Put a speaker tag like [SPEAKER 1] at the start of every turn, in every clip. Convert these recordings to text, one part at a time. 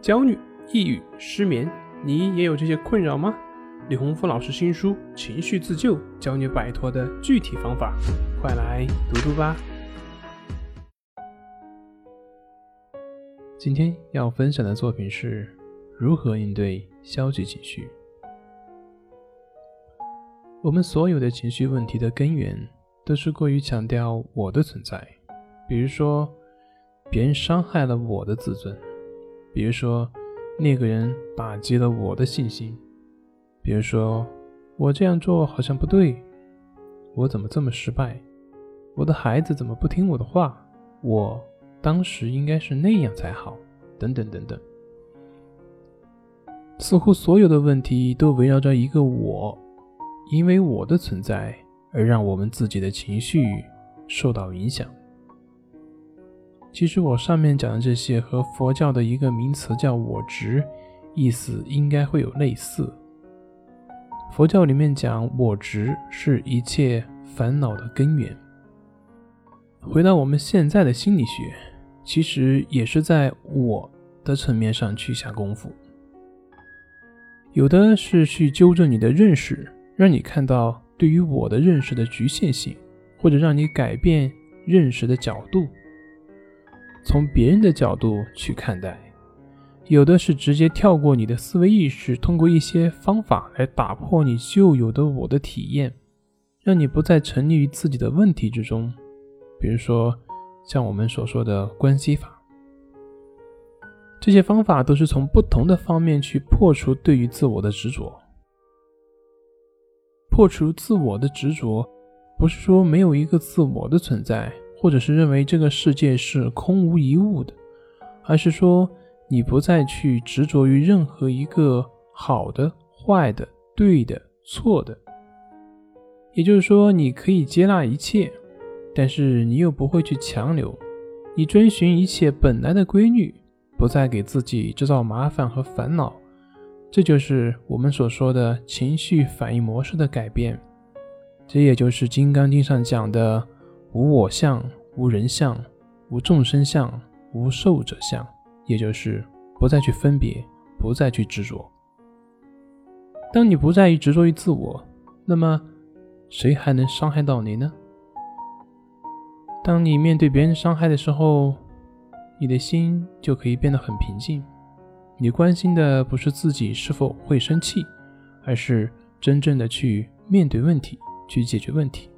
[SPEAKER 1] 焦虑、抑郁、失眠，你也有这些困扰吗？李洪福老师新书《情绪自救》教你摆脱的具体方法，快来读读吧。今天要分享的作品是如何应对消极情绪。我们所有的情绪问题的根源，都是过于强调我的存在，比如说，别人伤害了我的自尊。比如说，那个人打击了我的信心；比如说，我这样做好像不对，我怎么这么失败？我的孩子怎么不听我的话？我当时应该是那样才好，等等等等。似乎所有的问题都围绕着一个我，因为我的存在而让我们自己的情绪受到影响。其实我上面讲的这些和佛教的一个名词叫“我执”，意思应该会有类似。佛教里面讲“我执”是一切烦恼的根源。回到我们现在的心理学，其实也是在我的层面上去下功夫。有的是去纠正你的认识，让你看到对于我的认识的局限性，或者让你改变认识的角度。从别人的角度去看待，有的是直接跳过你的思维意识，通过一些方法来打破你旧有的我的体验，让你不再沉溺于自己的问题之中。比如说，像我们所说的关系法，这些方法都是从不同的方面去破除对于自我的执着。破除自我的执着，不是说没有一个自我的存在。或者是认为这个世界是空无一物的，而是说你不再去执着于任何一个好的、坏的、对的、错的。也就是说，你可以接纳一切，但是你又不会去强留，你遵循一切本来的规律，不再给自己制造麻烦和烦恼。这就是我们所说的情绪反应模式的改变。这也就是《金刚经》上讲的。无我相，无人相，无众生相，无寿者相，也就是不再去分别，不再去执着。当你不再执着于自我，那么谁还能伤害到你呢？当你面对别人伤害的时候，你的心就可以变得很平静。你关心的不是自己是否会生气，而是真正的去面对问题，去解决问题。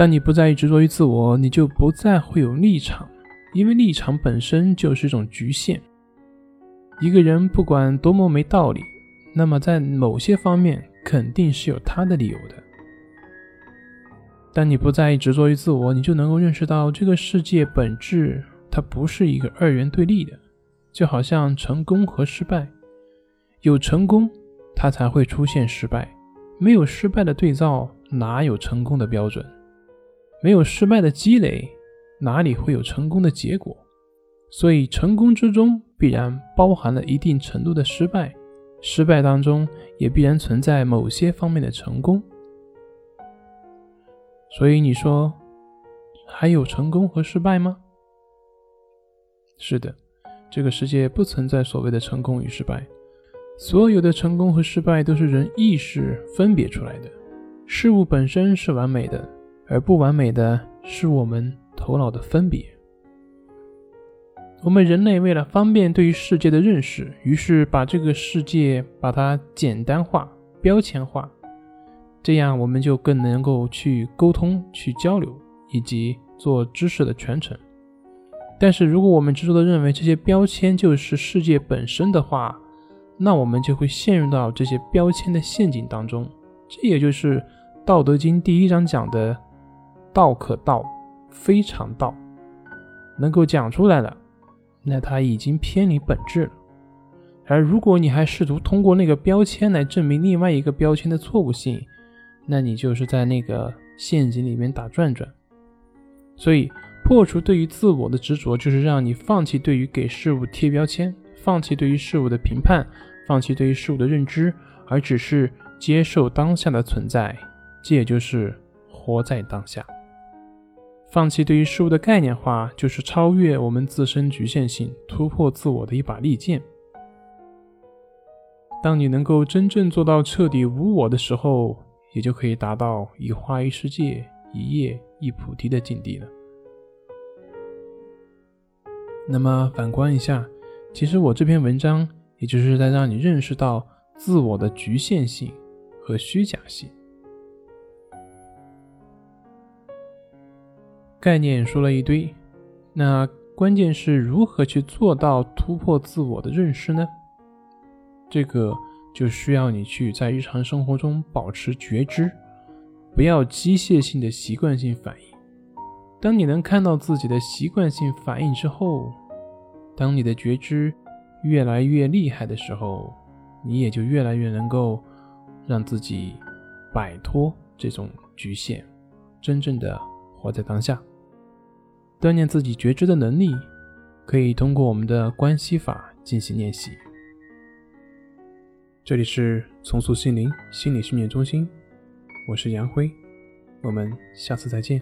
[SPEAKER 1] 当你不再执着于自我，你就不再会有立场，因为立场本身就是一种局限。一个人不管多么没道理，那么在某些方面肯定是有他的理由的。当你不再执着于自我，你就能够认识到这个世界本质它不是一个二元对立的，就好像成功和失败，有成功它才会出现失败，没有失败的对照哪有成功的标准？没有失败的积累，哪里会有成功的结果？所以，成功之中必然包含了一定程度的失败，失败当中也必然存在某些方面的成功。所以，你说还有成功和失败吗？是的，这个世界不存在所谓的成功与失败，所有的成功和失败都是人意识分别出来的。事物本身是完美的。而不完美的是我们头脑的分别。我们人类为了方便对于世界的认识，于是把这个世界把它简单化、标签化，这样我们就更能够去沟通、去交流以及做知识的传承。但是，如果我们执着的认为这些标签就是世界本身的话，那我们就会陷入到这些标签的陷阱当中。这也就是《道德经》第一章讲的。道可道，非常道，能够讲出来了，那他已经偏离本质了。而如果你还试图通过那个标签来证明另外一个标签的错误性，那你就是在那个陷阱里面打转转。所以，破除对于自我的执着，就是让你放弃对于给事物贴标签，放弃对于事物的评判，放弃对于事物的认知，而只是接受当下的存在。这也就是活在当下。放弃对于事物的概念化，就是超越我们自身局限性、突破自我的一把利剑。当你能够真正做到彻底无我的时候，也就可以达到一花一世界、一叶一菩提的境地了。那么反观一下，其实我这篇文章，也就是在让你认识到自我的局限性和虚假性。概念说了一堆，那关键是如何去做到突破自我的认识呢？这个就需要你去在日常生活中保持觉知，不要机械性的习惯性反应。当你能看到自己的习惯性反应之后，当你的觉知越来越厉害的时候，你也就越来越能够让自己摆脱这种局限，真正的活在当下。锻炼自己觉知的能力，可以通过我们的关系法进行练习。这里是重塑心灵心理训练中心，我是杨辉，我们下次再见。